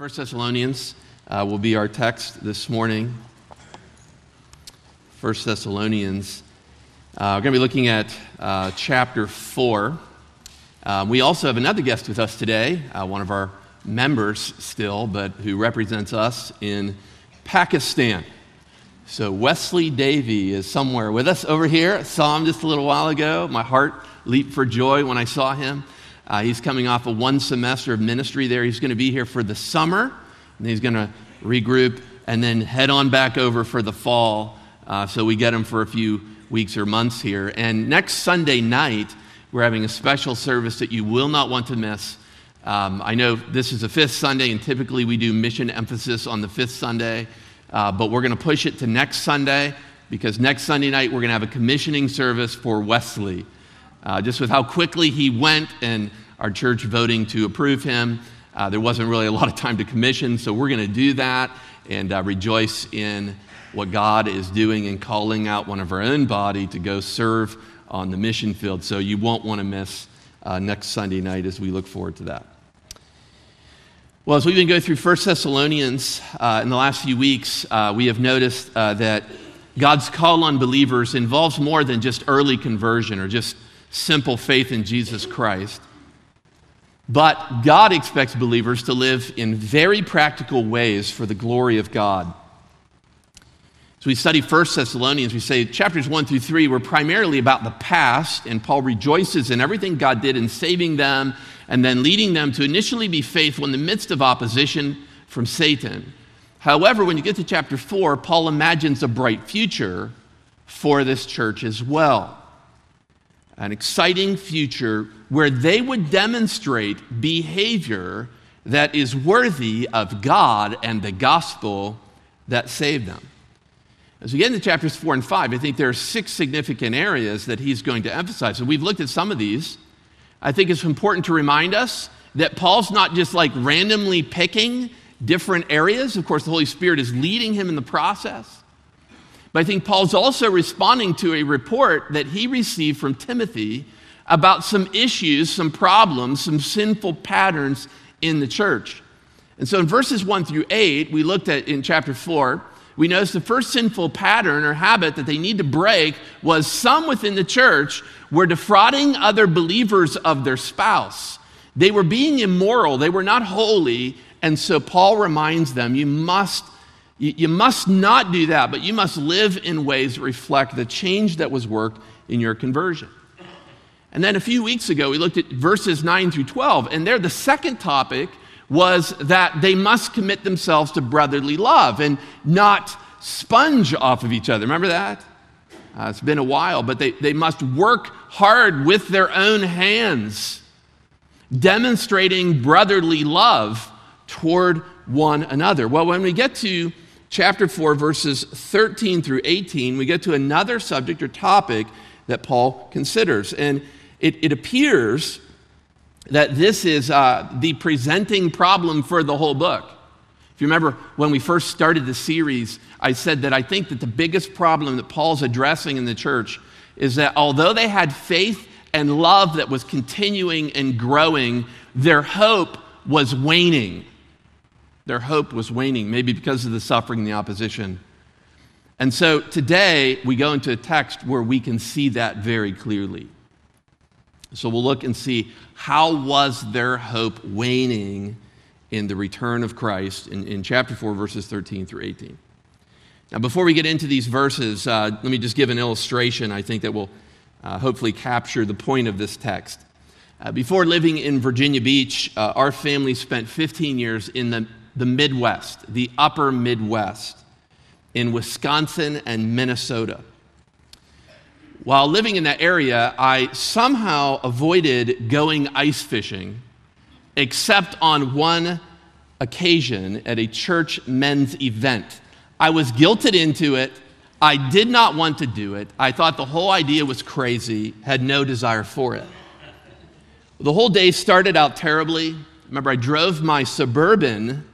First Thessalonians uh, will be our text this morning. First Thessalonians. Uh, we're going to be looking at uh, chapter 4. Um, we also have another guest with us today, uh, one of our members still, but who represents us in Pakistan. So Wesley Davy is somewhere with us over here. I saw him just a little while ago. My heart leaped for joy when I saw him. Uh, he's coming off of one semester of ministry there. He's going to be here for the summer, and he's going to regroup and then head on back over for the fall. Uh, so we get him for a few weeks or months here. And next Sunday night, we're having a special service that you will not want to miss. Um, I know this is the fifth Sunday, and typically we do mission emphasis on the fifth Sunday, uh, but we're going to push it to next Sunday because next Sunday night we're going to have a commissioning service for Wesley. Uh, just with how quickly he went and our church voting to approve him, uh, there wasn't really a lot of time to commission, so we're going to do that and uh, rejoice in what God is doing and calling out one of our own body to go serve on the mission field. So you won't want to miss uh, next Sunday night as we look forward to that. Well, as we've been going through 1 Thessalonians uh, in the last few weeks, uh, we have noticed uh, that God's call on believers involves more than just early conversion or just simple faith in Jesus Christ. But God expects believers to live in very practical ways for the glory of God. So we study 1 Thessalonians, we say chapters 1 through 3 were primarily about the past, and Paul rejoices in everything God did in saving them and then leading them to initially be faithful in the midst of opposition from Satan. However, when you get to chapter 4, Paul imagines a bright future for this church as well an exciting future where they would demonstrate behavior that is worthy of God and the gospel that saved them. As we get into chapters four and five, I think there are six significant areas that he's going to emphasize. And we've looked at some of these. I think it's important to remind us that Paul's not just like randomly picking different areas. Of course, the Holy Spirit is leading him in the process. But I think Paul's also responding to a report that he received from Timothy about some issues, some problems, some sinful patterns in the church. And so in verses 1 through 8, we looked at in chapter 4, we noticed the first sinful pattern or habit that they need to break was some within the church were defrauding other believers of their spouse. They were being immoral, they were not holy, and so Paul reminds them you must you, you must not do that, but you must live in ways that reflect the change that was worked in your conversion. And then a few weeks ago, we looked at verses 9 through 12, and there the second topic was that they must commit themselves to brotherly love and not sponge off of each other. Remember that? Uh, it's been a while, but they, they must work hard with their own hands, demonstrating brotherly love toward one another. Well, when we get to chapter 4, verses 13 through 18, we get to another subject or topic that Paul considers. And it, it appears that this is uh, the presenting problem for the whole book. If you remember when we first started the series, I said that I think that the biggest problem that Paul's addressing in the church is that although they had faith and love that was continuing and growing, their hope was waning. Their hope was waning, maybe because of the suffering and the opposition. And so today we go into a text where we can see that very clearly. So we'll look and see how was their hope waning in the return of Christ in, in chapter 4, verses 13 through 18. Now, before we get into these verses, uh, let me just give an illustration I think that will uh, hopefully capture the point of this text. Uh, before living in Virginia Beach, uh, our family spent 15 years in the the Midwest, the upper Midwest, in Wisconsin and Minnesota. While living in that area, I somehow avoided going ice fishing, except on one occasion at a church men's event. I was guilted into it. I did not want to do it. I thought the whole idea was crazy, had no desire for it. The whole day started out terribly. Remember, I drove my suburban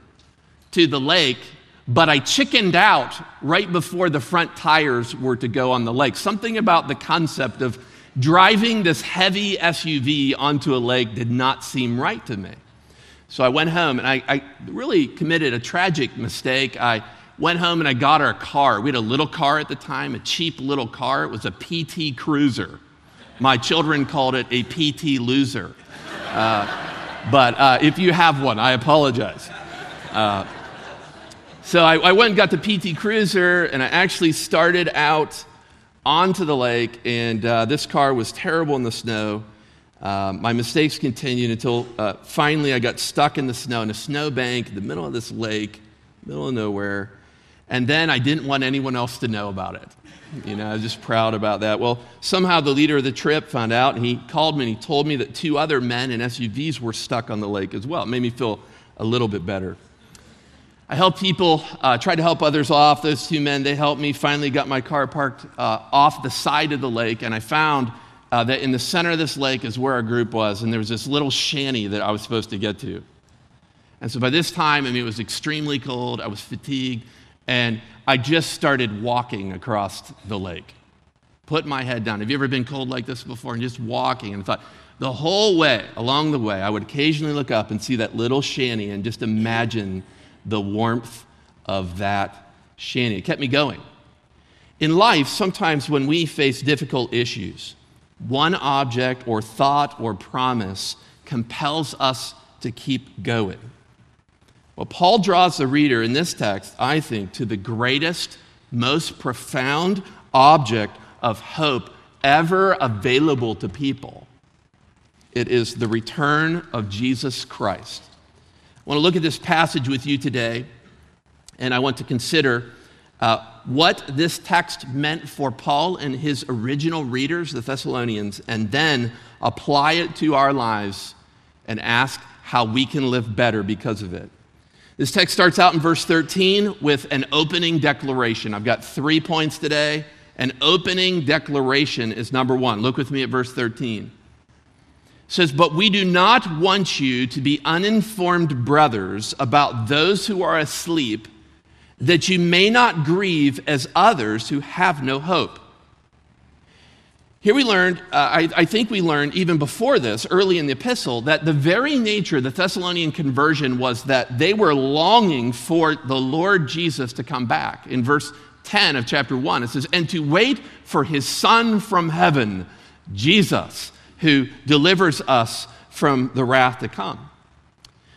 to the lake, but I chickened out right before the front tires were to go on the lake. Something about the concept of driving this heavy SUV onto a lake did not seem right to me. So I went home and I, I really committed a tragic mistake. I went home and I got our car. We had a little car at the time, a cheap little car. It was a PT Cruiser. My children called it a PT Loser. Uh, but uh, if you have one, I apologize. Uh, so I, I, went and got the PT Cruiser, and I actually started out onto the lake, and uh, this car was terrible in the snow. Uh, my mistakes continued until uh, finally I got stuck in the snow in a snowbank in the middle of this lake, middle of nowhere. And then I didn't want anyone else to know about it. You know, I was just proud about that. Well, somehow the leader of the trip found out, and he called me and he told me that two other men in SUVs were stuck on the lake as well. It made me feel a little bit better. I helped people, uh, tried to help others off. Those two men, they helped me. Finally, got my car parked uh, off the side of the lake, and I found uh, that in the center of this lake is where our group was, and there was this little shanty that I was supposed to get to. And so by this time, I mean, it was extremely cold. I was fatigued, and I just started walking across the lake. Put my head down. Have you ever been cold like this before? And just walking, and thought, the whole way, along the way, I would occasionally look up and see that little shanty and just imagine the warmth of that shanty. It kept me going. In life, sometimes when we face difficult issues, one object or thought or promise compels us to keep going. Well, Paul draws the reader in this text, I think, to the greatest, most profound object of hope ever available to people. It is the return of Jesus Christ. I want to look at this passage with you today, and I want to consider uh, what this text meant for Paul and his original readers, the Thessalonians, and then apply it to our lives and ask how we can live better because of it. This text starts out in verse 13 with an opening declaration. I've got three points today. An opening declaration is number one. Look with me at verse 13 says, But we do not want you to be uninformed brothers about those who are asleep, that you may not grieve as others who have no hope. Here we learned, uh, I, I, think we learned even before this, early in the epistle, that the very nature of the Thessalonian conversion was that they were longing for the Lord Jesus to come back. In verse 10 of chapter 1, it says, And to wait for his Son from heaven, Jesus who delivers us from the wrath to come.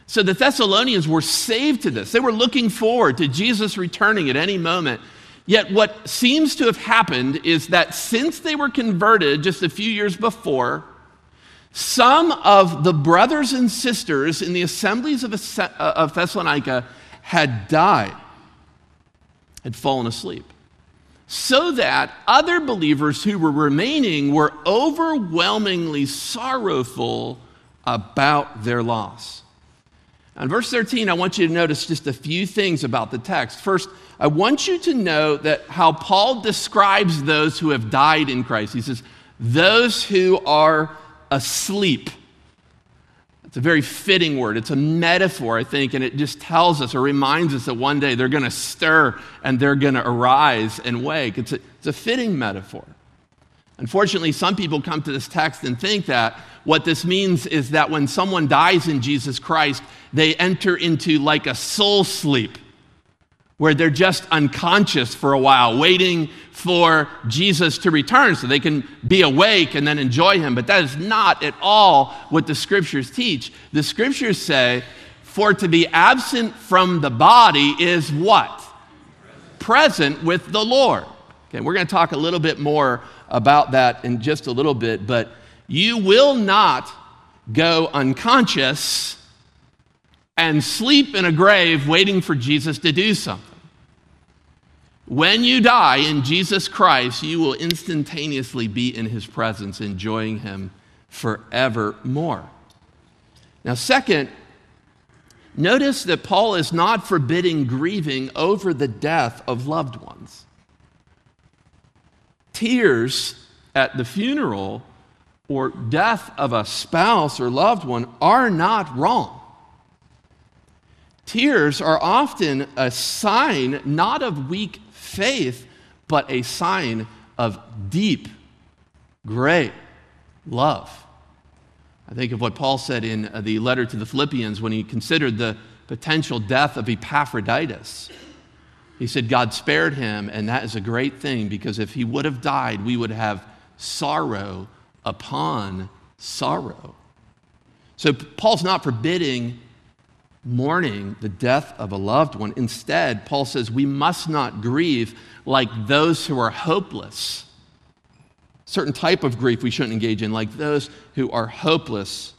So the Thessalonians were saved to this. They were looking forward to Jesus returning at any moment. Yet, what seems to have happened is that since they were converted just a few years before, some of the brothers and sisters in the assemblies of, uh, Thessalonica had died, had fallen asleep so that other believers who were remaining were overwhelmingly sorrowful about their loss. In verse 13, I want you to notice just a few things about the text. First, I want you to know that how Paul describes those who have died in Christ. He says, those who are asleep. It's a very fitting word. It's a metaphor, I think, and it just tells us or reminds us that one day they're going to stir and they're going to arise and wake. It's a, it's a fitting metaphor. Unfortunately, some people come to this text and think that what this means is that when someone dies in Jesus Christ, they enter into like a soul sleep where they're just unconscious for a while, waiting for Jesus to return so they can be awake and then enjoy him. But that is not at all what the scriptures teach. The scriptures say, for to be absent from the body is what? Present with the Lord. Okay, we're going to talk a little bit more about that in just a little bit, but you will not go unconscious and sleep in a grave waiting for Jesus to do something. When you die in Jesus Christ, you will instantaneously be in his presence, enjoying him forevermore. Now, second, notice that Paul is not forbidding grieving over the death of loved ones. Tears at the funeral or death of a spouse or loved one are not wrong. Tears are often a sign not of weak faith, but a sign of deep, great love. I think of what Paul said in uh, the letter to the Philippians when he considered the potential death of Epaphroditus. He said, God spared him, and that is a great thing because if he would have died, we would have sorrow upon sorrow. So Paul's not forbidding mourning the death of a loved one. Instead, Paul says we must not grieve like those who are hopeless. Certain type of grief we shouldn't engage in, like those who are hopeless.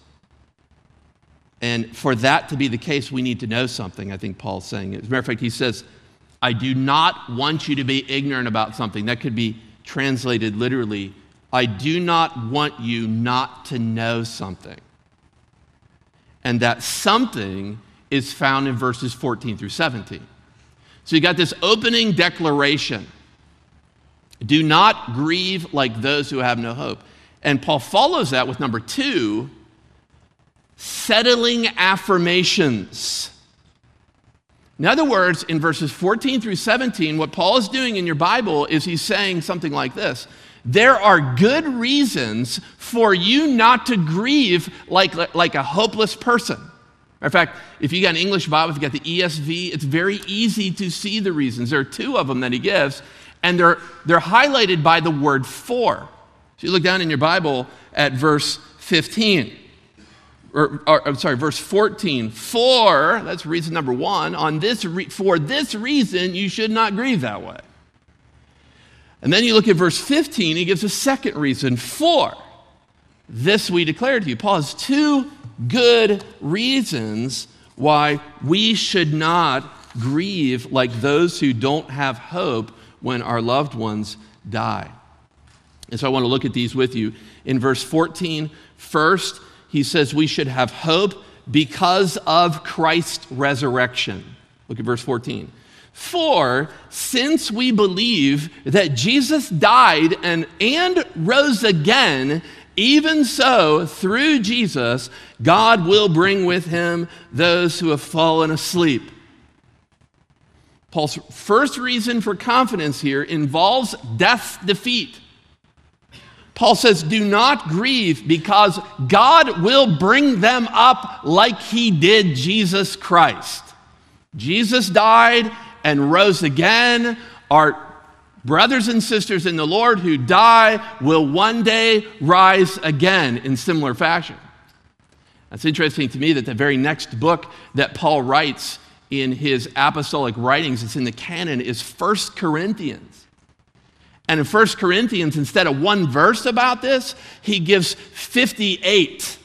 And for that to be the case, we need to know something, I think Paul's saying. As a matter of fact, he says, I do not want you to be ignorant about something. That could be translated literally I do not want you not to know something. And that something is found in verses 14 through 17. So you got this opening declaration do not grieve like those who have no hope. And Paul follows that with number two settling affirmations. In other words, in verses 14 through 17, what Paul is doing in your Bible is he's saying something like this There are good reasons for you not to grieve like, like a hopeless person. Of fact, if you got an English Bible, if you got the ESV, it's very easy to see the reasons. There are two of them that he gives, and they're, they're highlighted by the word for. So you look down in your Bible at verse 15 or, or, I'm sorry, verse 14. For, that's reason number one, on this re- for this reason you should not grieve that way. And then you look at verse 15, he gives a second reason. For this we declare to you. Paul has two good reasons why we should not grieve like those who don't have hope when our loved ones die. And so I want to look at these with you. In verse 14, first, he says we should have hope because of Christ's resurrection. Look at verse 14. For since we believe that Jesus died and, and rose again, even so, through Jesus, God will bring with him those who have fallen asleep. Paul's first reason for confidence here involves death's defeat. Paul says, Do not grieve because God will bring them up like he did Jesus Christ. Jesus died and rose again. Our brothers and sisters in the Lord who die will one day rise again in similar fashion. It's interesting to me that the very next book that Paul writes in his apostolic writings, it's in the canon, is First Corinthians. And in 1 Corinthians, instead of one verse about this, he gives 58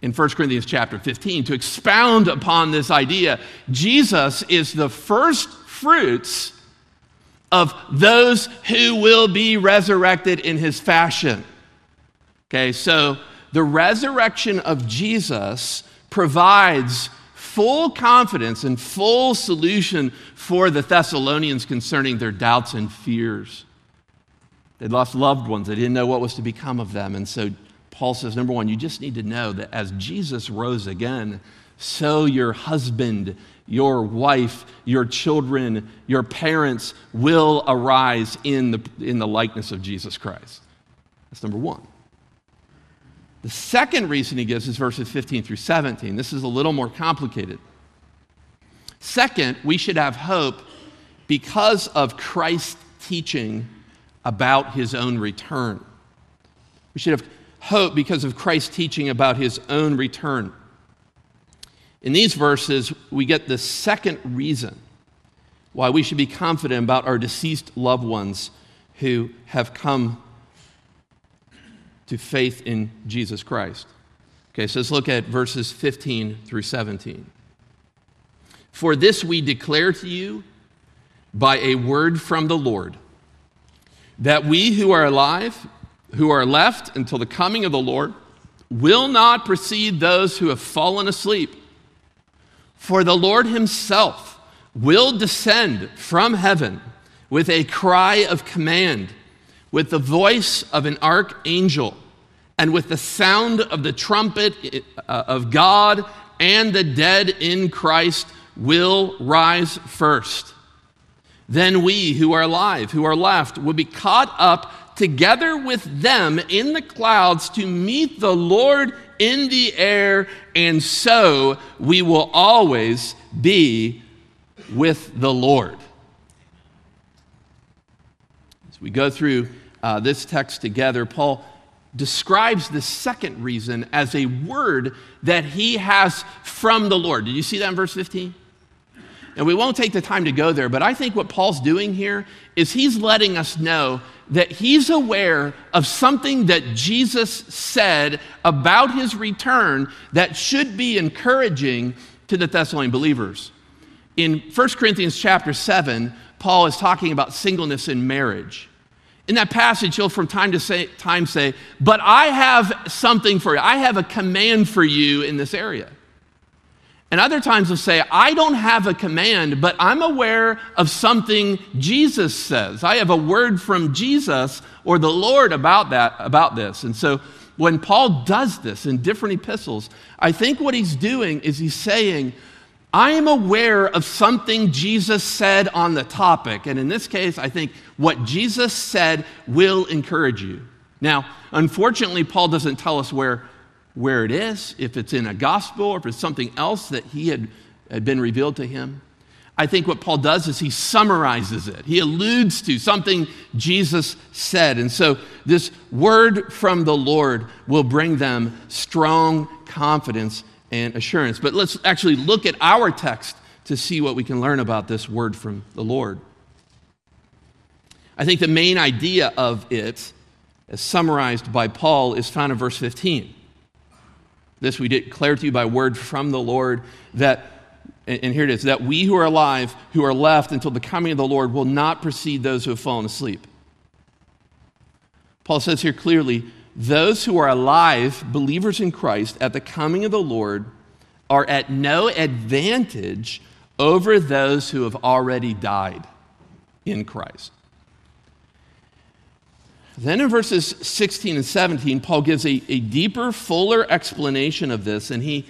in 1 Corinthians chapter 15 to expound upon this idea. Jesus is the first fruits of those who will be resurrected in his fashion. Okay, so the resurrection of Jesus provides full confidence and full solution for the Thessalonians concerning their doubts and fears. They'd lost loved ones, they didn't know what was to become of them. And so Paul says, number one, you just need to know that as Jesus rose again, so your husband, your wife, your children, your parents will arise in the, in the likeness of Jesus Christ. That's number one. The second reason he gives is verses 15 through 17. This is a little more complicated. Second, we should have hope because of Christ's teaching about his own return. We should have hope because of Christ's teaching about his own return. In these verses, we get the second reason why we should be confident about our deceased loved ones who have come to faith in Jesus Christ. Okay, so let's look at verses 15 through 17. For this we declare to you by a word from the Lord, that we who are alive, who are left until the coming of the Lord, will not precede those who have fallen asleep. For the Lord himself will descend from heaven with a cry of command with the voice of an archangel and with the sound of the trumpet uh, of God, and the dead in Christ will rise first. Then we who are alive, who are left, will be caught up together with them in the clouds to meet the Lord in the air, and so we will always be with the Lord. As we go through uh, this text together, Paul describes the second reason as a word that he has from the Lord. Did you see that in verse 15? And we won't take the time to go there, but I think what Paul's doing here is he's letting us know that he's aware of something that Jesus said about his return that should be encouraging to the Thessalonian believers. In 1 Corinthians chapter 7, Paul is talking about singleness in marriage. In that passage, he'll from time to say, time say, But I have something for you. I have a command for you in this area. And other times he'll say, I don't have a command, but I'm aware of something Jesus says. I have a word from Jesus or the Lord about that, about this. And so when Paul does this in different epistles, I think what he's doing is he's saying, I am aware of something Jesus said on the topic. And in this case, I think what Jesus said will encourage you. Now, unfortunately, Paul doesn't tell us where, where it is, if it's in a gospel or if it's something else that he had, had been revealed to him. I think what Paul does is he summarizes it. He alludes to something Jesus said. And so this word from the Lord will bring them strong confidence and assurance. But let's actually look at our text to see what we can learn about this word from the Lord. I think the main idea of it, as summarized by Paul, is found in verse 15. This we declare to you by word from the Lord that, and here it is, that we who are alive, who are left until the coming of the Lord, will not precede those who have fallen asleep. Paul says here clearly, those who are alive, believers in Christ, at the coming of the Lord, are at no advantage over those who have already died in Christ. Then in verses 16 and 17, Paul gives a, a deeper, fuller explanation of this, and he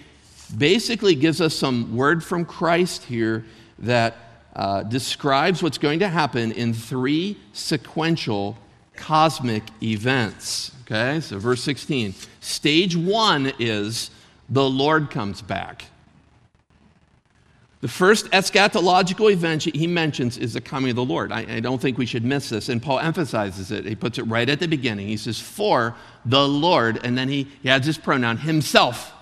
basically gives us some word from Christ here that uh, describes what's going to happen in three sequential cosmic events. Okay, so verse 16. Stage one is the Lord comes back. The first eschatological event he mentions is the coming of the Lord. I, I, don't think we should miss this. And Paul emphasizes it. He puts it right at the beginning. He says, For the Lord, and then he, he adds this pronoun, himself.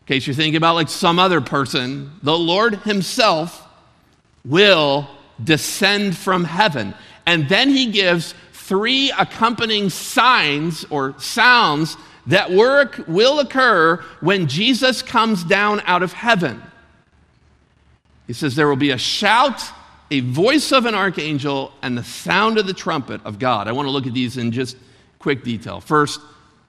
In case you're thinking about like some other person, the Lord himself will descend from heaven. And then he gives three accompanying signs or sounds that work will occur when Jesus comes down out of heaven. He says there will be a shout, a voice of an archangel, and the sound of the trumpet of God. I want to look at these in just quick detail. First,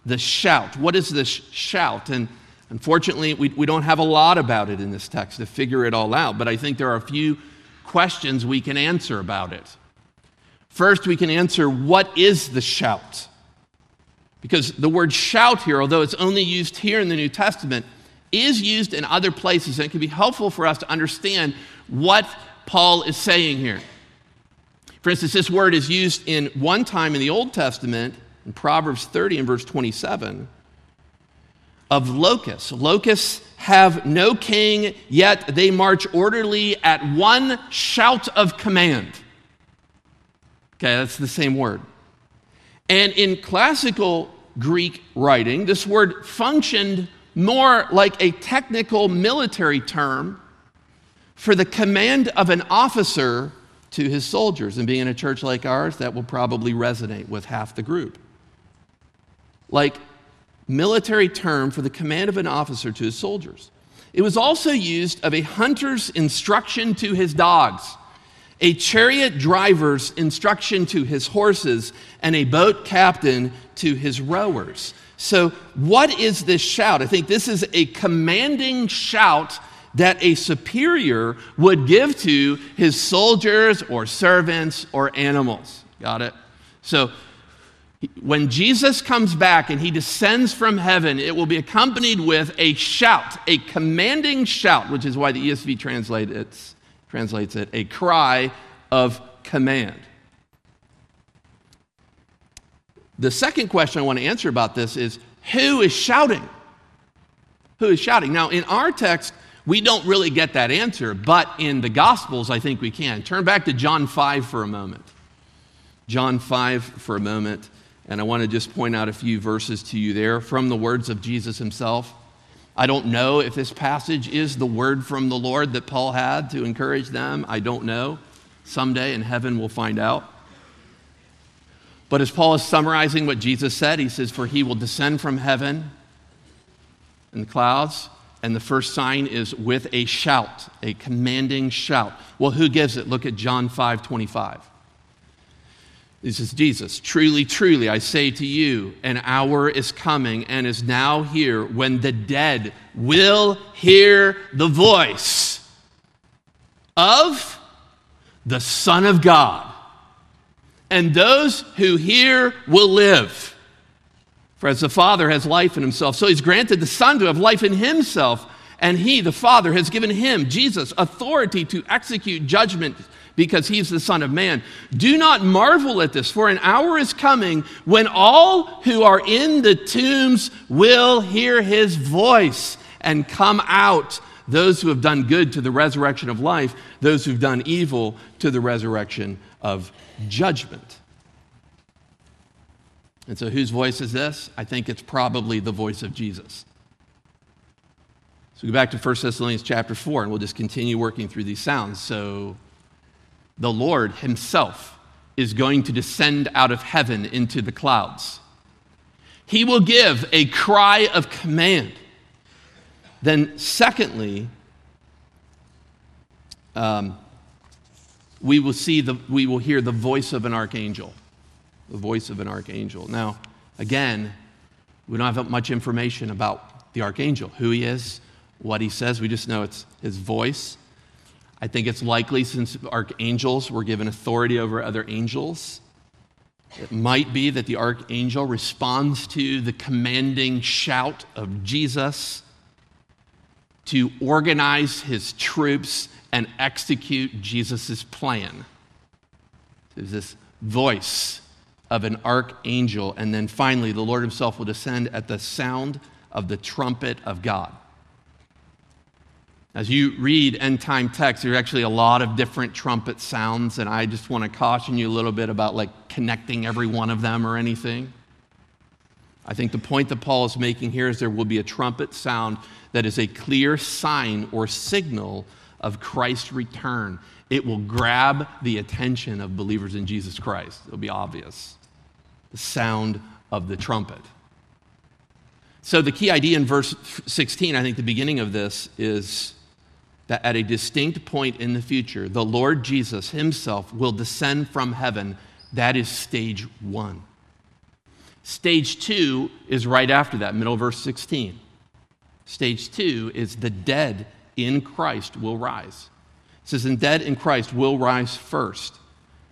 the shout. What is this shout? And unfortunately, we, we don't have a lot about it in this text to figure it all out, but I think there are a few questions we can answer about it. First, we can answer what is the shout? Because the word shout here, although it's only used here in the New Testament, is used in other places, and it can be helpful for us to understand what Paul is saying here. For instance, this word is used in one time in the Old Testament, in Proverbs 30 and verse 27, of locusts. Locusts have no king, yet they march orderly at one shout of command. Okay, that's the same word. And in classical Greek writing, this word functioned more like a technical military term for the command of an officer to his soldiers. And being in a church like ours, that will probably resonate with half the group. Like military term for the command of an officer to his soldiers. It was also used of a hunter's instruction to his dogs a chariot driver's instruction to his horses, and a boat captain to his rowers. So, what is this shout? I think this is a commanding shout that a superior would give to his soldiers or servants or animals. Got it? So, when Jesus comes back and he descends from heaven, it will be accompanied with a shout, a commanding shout, which is why the ESV translates it translates it, a cry of command. The second question I want to answer about this is who is shouting? Who is shouting? Now, in our text, we don't really get that answer, but in the Gospels, I think we can. Turn back to John 5 for a moment. John 5 for a moment, and I want to just point out a few verses to you there from the words of Jesus himself. I don't know if this passage is the word from the Lord that Paul had to encourage them. I don't know. Someday in heaven we'll find out. But as Paul is summarizing what Jesus said, he says, For he will descend from heaven in the clouds, and the first sign is with a shout, a commanding shout. Well, who gives it? Look at John 5 25. This is Jesus. Truly, truly, I say to you, an hour is coming and is now here when the dead will hear the voice of the Son of God. And those who hear will live. For as the Father has life in himself, so he's granted the Son to have life in himself. And he, the Father, has given him, Jesus, authority to execute judgment because he's the Son of Man. Do not marvel at this, for an hour is coming when all who are in the tombs will hear his voice and come out. Those who have done good to the resurrection of life, those who've done evil to the resurrection of judgment. And so, whose voice is this? I think it's probably the voice of Jesus. So, we go back to 1 Thessalonians chapter 4, and we'll just continue working through these sounds. So, the Lord Himself is going to descend out of heaven into the clouds. He will give a cry of command. Then, secondly, um, we will see the, we will hear the voice of an archangel. The voice of an archangel. Now, again, we don't have much information about the archangel, who he is, what he says. We just know it's his voice. I think it's likely since archangels were given authority over other angels, it might be that the archangel responds to the commanding shout of Jesus to organize his troops and execute Jesus' plan. There's this voice of an archangel, and then finally, the Lord himself will descend at the sound of the trumpet of God. As you read end time text, there's actually a lot of different trumpet sounds, and I just want to caution you a little bit about like connecting every one of them or anything. I think the point that Paul is making here is there will be a trumpet sound that is a clear sign or signal of Christ's return. It will grab the attention of believers in Jesus Christ. It'll be obvious. The sound of the trumpet. So, the key idea in verse 16, I think the beginning of this, is that at a distinct point in the future, the Lord Jesus himself will descend from heaven. That is stage one. Stage two is right after that, middle verse 16. Stage two is the dead in Christ will rise. It says, and dead in Christ will rise first.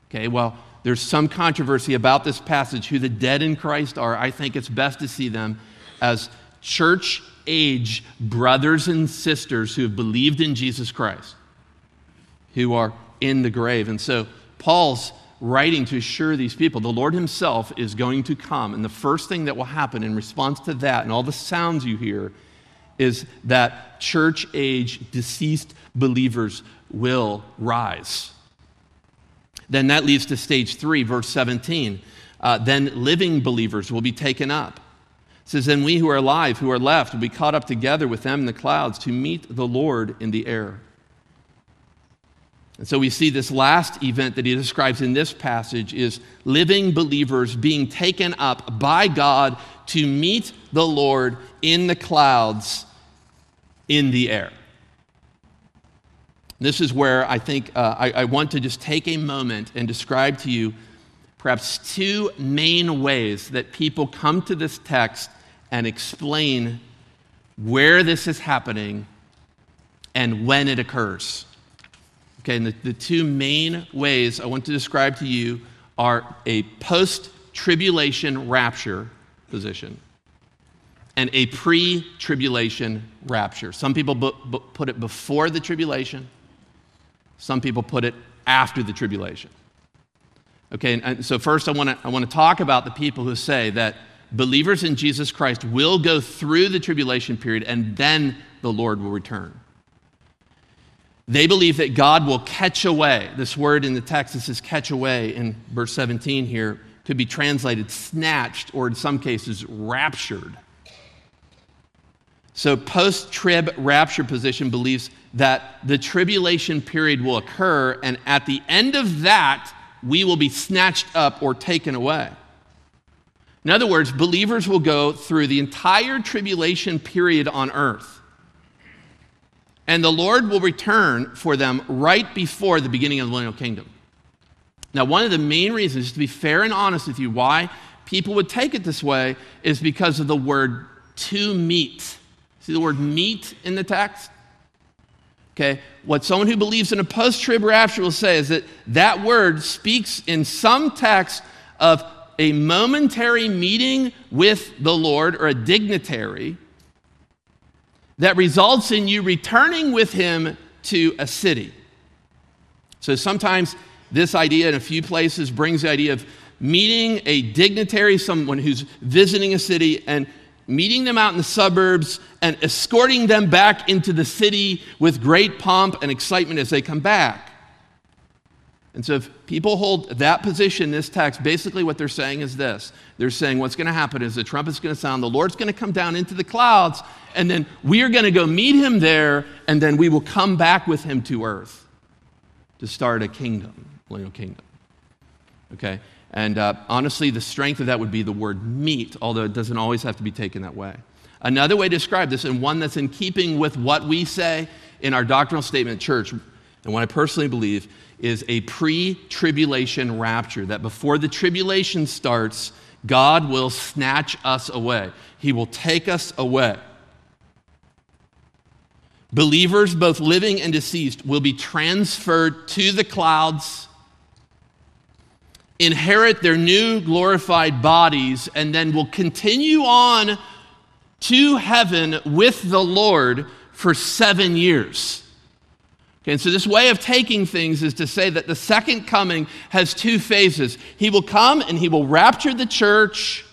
Okay, well, there's some controversy about this passage, who the dead in Christ are. I think it's best to see them as church age brothers and sisters who have believed in Jesus Christ, who are in the grave. And so Paul's writing to assure these people the Lord Himself is going to come. And the first thing that will happen in response to that and all the sounds you hear is that church age deceased believers will rise. Then that leads to stage three, verse 17. Uh, then living believers will be taken up It says, Then we who are alive, who are left, will be caught up together with them in the clouds to meet the Lord in the air. And so we see this last event that he describes in this passage is living believers being taken up by God to meet the Lord in the clouds in the air. This is where I think uh, I, I want to just take a moment and describe to you perhaps two main ways that people come to this text and explain where this is happening and when it occurs. Okay, and the, the two main ways I want to describe to you are a post tribulation rapture position and a pre tribulation rapture. Some people bu- bu- put it before the tribulation, some people put it after the tribulation. Okay, and, and so first I want to I want to talk about the people who say that believers in Jesus Christ will go through the tribulation period and then the Lord will return. They believe that God will catch away. This word in the text, this is catch away in verse 17 here, could be translated snatched or in some cases raptured. So, post trib rapture position believes that the tribulation period will occur, and at the end of that, we will be snatched up or taken away. In other words, believers will go through the entire tribulation period on earth. And the Lord will return for them right before the beginning of the millennial kingdom. Now, one of the main reasons, to be fair and honest with you, why people would take it this way is because of the word to meet. See the word meet in the text? Okay, what someone who believes in a post trib rapture will say is that that word speaks in some text of a momentary meeting with the Lord or a dignitary that results in you returning with him to a city. So sometimes this idea in a few places brings the idea of meeting a dignitary, someone who's visiting a city, and meeting them out in the suburbs and escorting them back into the city with great pomp and excitement as they come back. And so, if people hold that position this text, basically what they're saying is this they're saying what's going to happen is the trumpet's going to sound, the Lord's going to come down into the clouds, and then we are going to go meet him there, and then we will come back with him to earth to start a kingdom, a millennial kingdom. Okay? And uh, honestly, the strength of that would be the word meet, although it doesn't always have to be taken that way. Another way to describe this, and one that's in keeping with what we say in our doctrinal statement church, and what I personally believe, is a pre tribulation rapture, that before the tribulation starts, God will snatch us away. He will take us away. Believers, both living and deceased, will be transferred to the clouds, inherit their new glorified bodies, and then will continue on to heaven with the Lord for seven years. Okay, and so this way of taking things is to say that the second coming has two phases. He will come and he will rapture the church,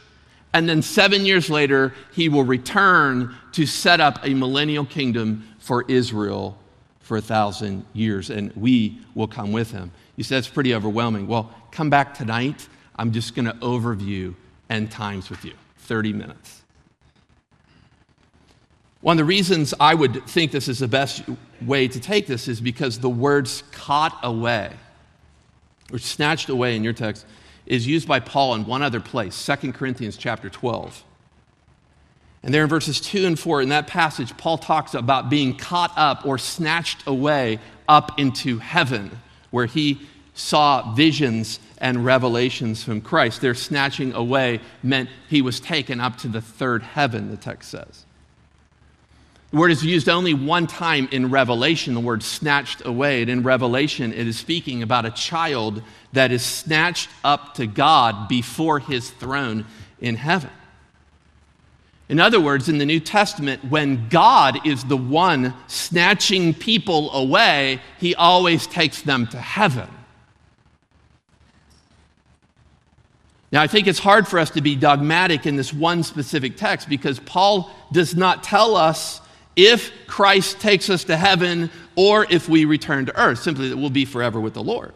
and then seven years later, he will return to set up a millennial kingdom for Israel for a thousand years, and we will come with him. You said that's pretty overwhelming. Well, come back tonight. I'm just going to overview end times with you 30 minutes. One of the reasons I would think this is the best way to take this is because the words caught away or snatched away in your text is used by Paul in one other place, 2 Corinthians chapter 12. And there in verses 2 and 4, in that passage, Paul talks about being caught up or snatched away up into heaven, where he saw visions and revelations from Christ. Their snatching away meant he was taken up to the third heaven, the text says. The word is used only one time in Revelation, the word snatched away. And in Revelation, it is speaking about a child that is snatched up to God before his throne in heaven. In other words, in the New Testament, when God is the one snatching people away, he always takes them to heaven. Now, I think it's hard for us to be dogmatic in this one specific text because Paul does not tell us if Christ takes us to heaven or if we return to earth, simply that we'll be forever with the Lord.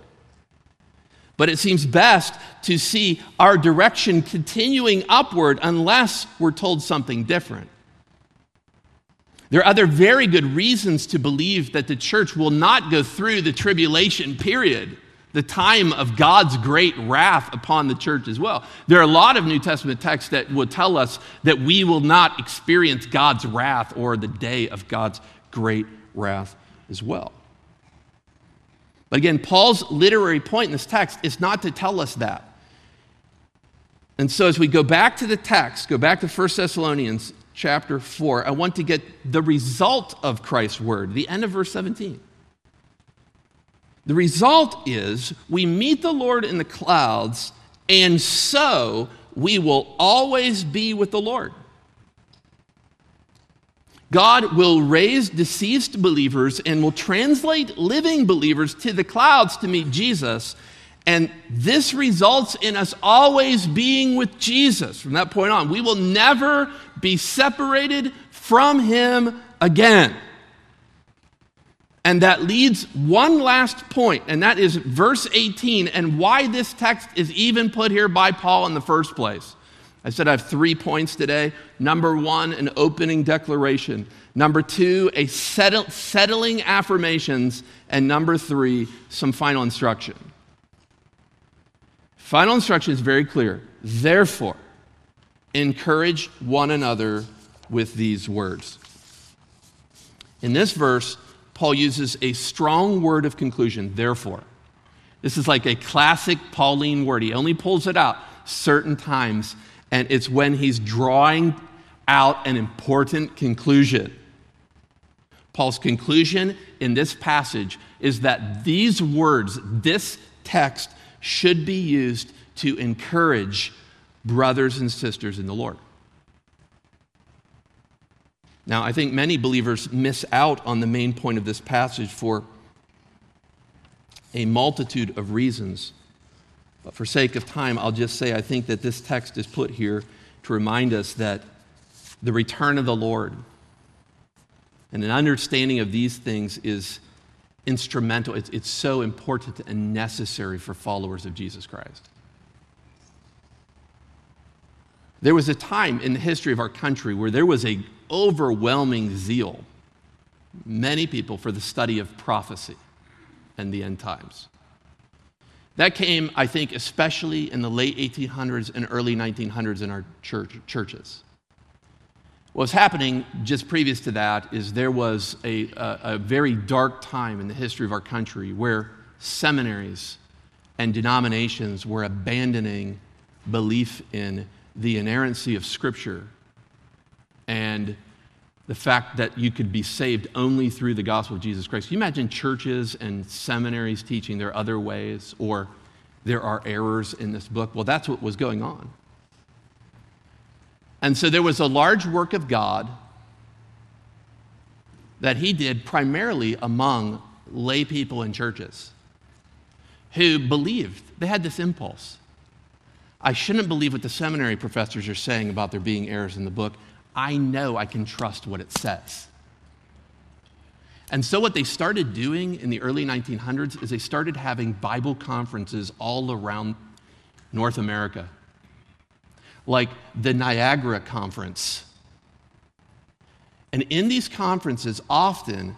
But it seems best to see our direction continuing upward unless we're told something different. There are other very good reasons to believe that the church will not go through the tribulation period the time of God's great wrath upon the church as well. There are a lot of New Testament texts that will tell us that we will not experience God's wrath or the day of God's great wrath as well. But again, Paul's literary point in this text is not to tell us that. And so as we go back to the text, go back to 1 Thessalonians chapter 4, I want to get the result of Christ's word, the end of verse 17. The result is we meet the Lord in the clouds, and so we will always be with the Lord. God will raise deceased believers and will translate living believers to the clouds to meet Jesus. And this results in us always being with Jesus from that point on. We will never be separated from him again. And that leads one last point, and that is verse 18, and why this text is even put here by Paul in the first place. I said I have three points today. Number one, an opening declaration. Number two, a settle, settling affirmations. And number three, some final instruction. Final instruction is very clear. Therefore, encourage one another with these words. In this verse, Paul uses a strong word of conclusion, therefore. This is like a classic Pauline word. He only pulls it out certain times, and it's when he's drawing out an important conclusion. Paul's conclusion in this passage is that these words, this text, should be used to encourage brothers and sisters in the Lord. Now, I think many believers miss out on the main point of this passage for a multitude of reasons. But for sake of time, I'll just say I think that this text is put here to remind us that the return of the Lord and an understanding of these things is instrumental. It's, it's so important and necessary for followers of Jesus Christ. There was a time in the history of our country where there was a overwhelming zeal, many people, for the study of prophecy and the end times. That came, I think, especially in the late 1800s and early 1900s in our church, churches. What was happening just previous to that is there was a, a, a very dark time in the history of our country where seminaries and denominations were abandoning belief in the inerrancy of Scripture and the fact that you could be saved only through the gospel of Jesus Christ. Can you imagine churches and seminaries teaching there are other ways or there are errors in this book? Well, that's what was going on. And so there was a large work of God that he did primarily among lay people in churches who believed, they had this impulse. I shouldn't believe what the seminary professors are saying about there being errors in the book. I know I can trust what it says. And so, what they started doing in the early 1900s is they started having Bible conferences all around North America, like the Niagara Conference. And in these conferences, often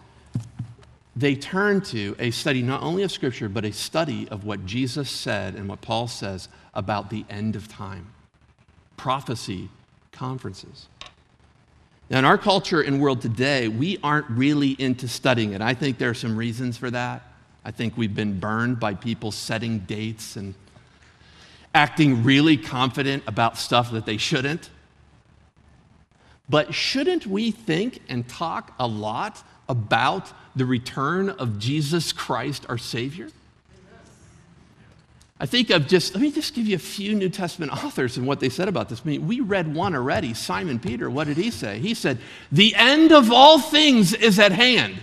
they turn to a study not only of Scripture, but a study of what Jesus said and what Paul says about the end of time. Prophecy conferences. Now, in our culture and world today, we aren't really into studying it. I think there are some reasons for that. I think we've been burned by people setting dates and acting really confident about stuff that they shouldn't. But shouldn't we think and talk a lot about the return of Jesus Christ, our Savior? I think of just, let me just give you a few New Testament authors and what they said about this. I mean, we read one already, Simon Peter. What did he say? He said, The end of all things is at hand.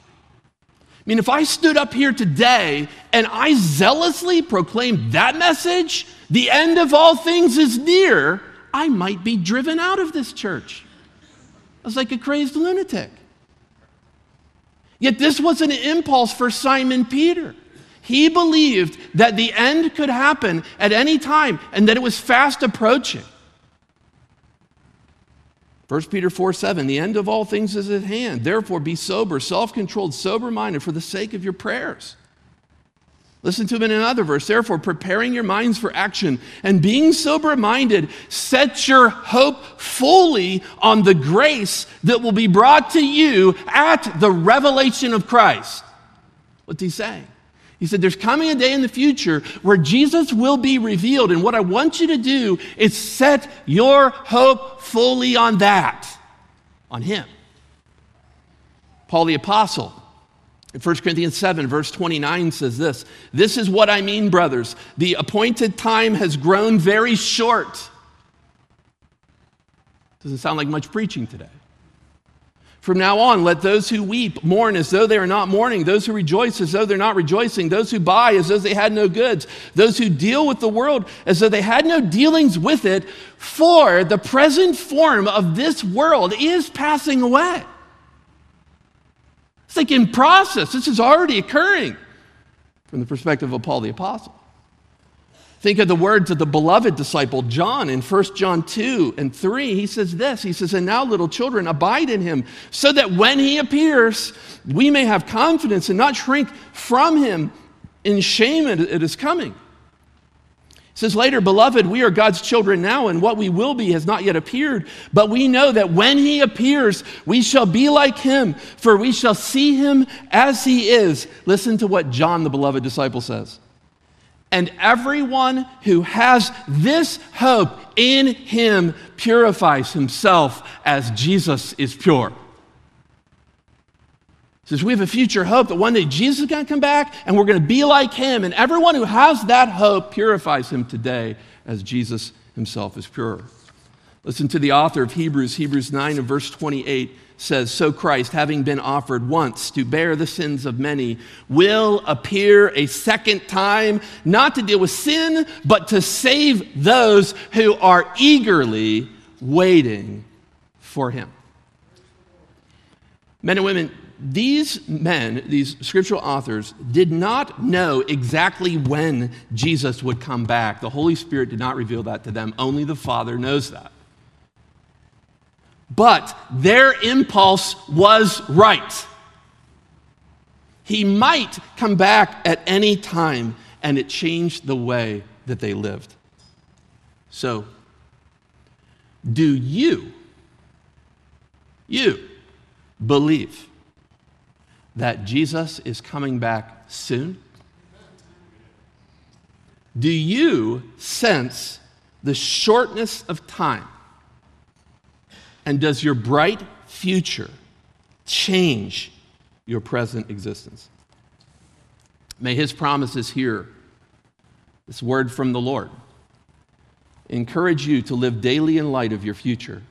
I mean, if I stood up here today and I zealously proclaimed that message, the end of all things is near, I might be driven out of this church. I was like a crazed lunatic. Yet this was an impulse for Simon Peter. He believed that the end could happen at any time and that it was fast approaching. 1 Peter 4 7, the end of all things is at hand. Therefore, be sober, self controlled, sober minded for the sake of your prayers. Listen to him in another verse. Therefore, preparing your minds for action and being sober minded, set your hope fully on the grace that will be brought to you at the revelation of Christ. What's he saying? He said, There's coming a day in the future where Jesus will be revealed. And what I want you to do is set your hope fully on that, on Him. Paul the Apostle, in 1 Corinthians 7, verse 29 says this This is what I mean, brothers. The appointed time has grown very short. Doesn't sound like much preaching today. From now on, let those who weep mourn as though they are not mourning, those who rejoice as though they're not rejoicing, those who buy as though they had no goods, those who deal with the world as though they had no dealings with it, for the present form of this world is passing away. It's like in process, this is already occurring. From the perspective of Paul the Apostle. Think of the words of the beloved disciple John in 1 John 2 and 3. He says this He says, And now, little children, abide in him, so that when he appears, we may have confidence and not shrink from him in shame at his coming. He says later, Beloved, we are God's children now, and what we will be has not yet appeared. But we know that when he appears, we shall be like him, for we shall see him as he is. Listen to what John, the beloved disciple, says. And everyone who has this hope in him purifies himself as Jesus is pure. Says we have a future hope that one day Jesus is going to come back and we're going to be like him. And everyone who has that hope purifies him today as Jesus himself is pure. Listen to the author of Hebrews, Hebrews 9 and verse 28 says, So Christ, having been offered once to bear the sins of many, will appear a second time, not to deal with sin, but to save those who are eagerly waiting for him. Men and women, these men, these scriptural authors, did not know exactly when Jesus would come back. The Holy Spirit did not reveal that to them. Only the Father knows that. But their impulse was right. He might come back at any time, and it changed the way that they lived. So, do you, you believe that Jesus is coming back soon? Do you sense the shortness of time and does your bright future change your present existence? May his promises here, this word from the Lord, encourage you to live daily in light of your future.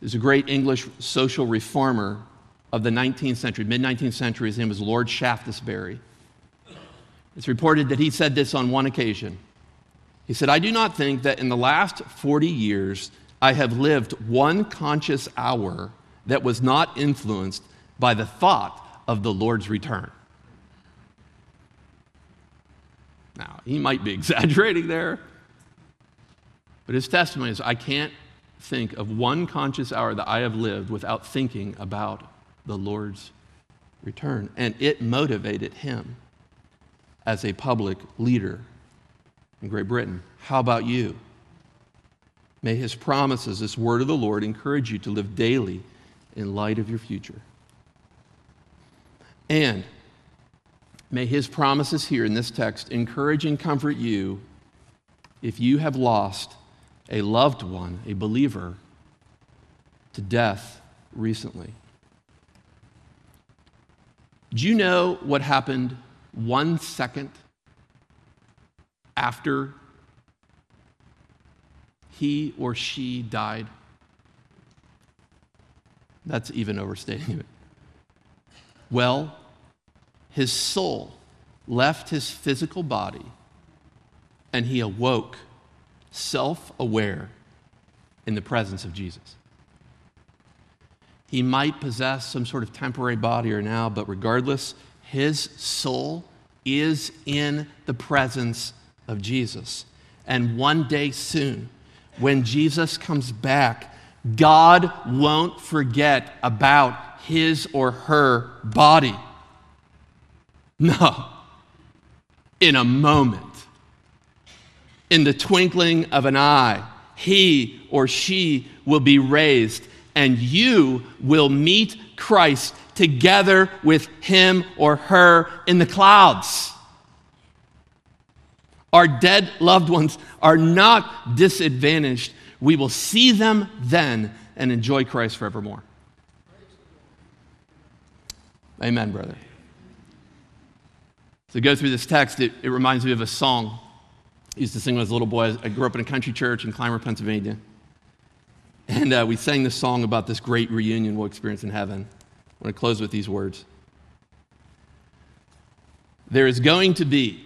There's a great English social reformer of the 19th century, mid 19th century. His name was Lord Shaftesbury. It's reported that he said this on one occasion. He said, I do not think that in the last 40 years I have lived one conscious hour that was not influenced by the thought of the Lord's return. Now, he might be exaggerating there, but his testimony is I can't think of one conscious hour that I have lived without thinking about the Lord's return. And it motivated him as a public leader in Great Britain. How about you? May his promises, this word of the Lord, encourage you to live daily in light of your future. And may his promises here in this text encourage and comfort you if you have lost a loved one, a believer, to death recently. Do you know what happened one second after he or she died. That's even overstating it. Well, his soul left his physical body and he awoke self aware in the presence of Jesus. He might possess some sort of temporary body or now, but regardless, his soul is in the presence of Jesus. And one day soon, when Jesus comes back, God won't forget about his or her body. No, in a moment, in the twinkling of an eye, he or she will be raised, and you will meet Christ together with him or her in the clouds. Our dead loved ones are not disadvantaged. We will see them then and enjoy Christ forevermore. Amen, brother. To go through this text, it, it reminds me of a song I used to sing when I was a little boy. I grew up in a country church in Clymer, Pennsylvania. And uh, we sang this song about this great reunion we'll experience in heaven. I want to close with these words. There is going to be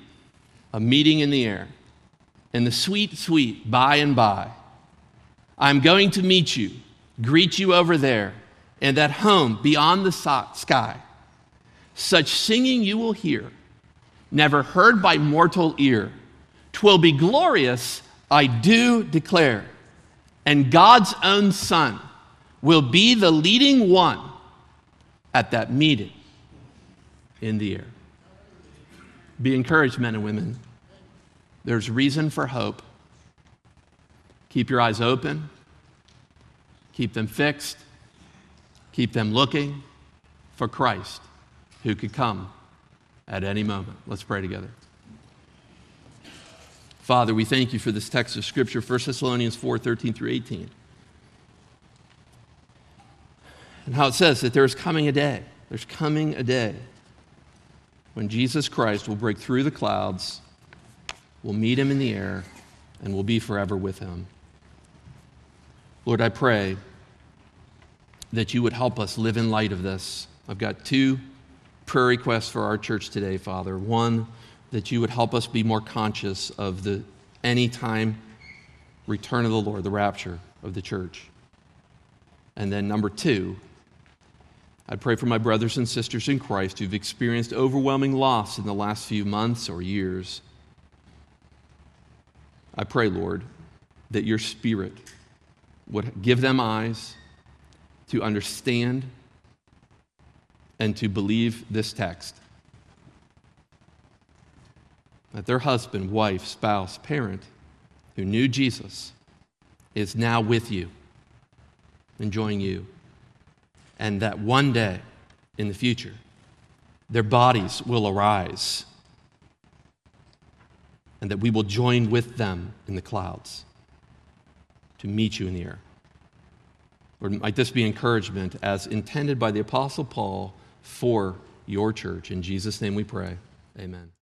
a meeting in the air, And the sweet, sweet by and by. I'm going to meet you, greet you over there, and that home beyond the sky. Such singing you will hear, never heard by mortal ear. Twill be glorious, I do declare. And God's own Son will be the leading one at that meeting in the air. Be encouraged, men and women. There's reason for hope. Keep your eyes open, keep them fixed, keep them looking for Christ who could come at any moment. Let's pray together. Father, we thank you for this text of Scripture, 1 Thessalonians 4 13 through 18. And how it says that there's coming a day, there's coming a day when Jesus Christ will break through the clouds, we'll meet him in the air, and we'll be forever with him. Lord, I pray that you would help us live in light of this. I've got two prayer requests for our church today, Father. One, that you would help us be more conscious of the anytime return of the Lord, the rapture of the church. And then number two, I pray for my brothers and sisters in Christ who've experienced overwhelming loss in the last few months or years. I pray, Lord, that your Spirit would give them eyes to understand and to believe this text. That their husband, wife, spouse, parent who knew Jesus is now with you, enjoying you and that one day in the future, their bodies will arise, and that we will join with them in the clouds to meet you in the air. Or might this be encouragement as intended by the Apostle Paul for your church? In Jesus' name we pray. Amen.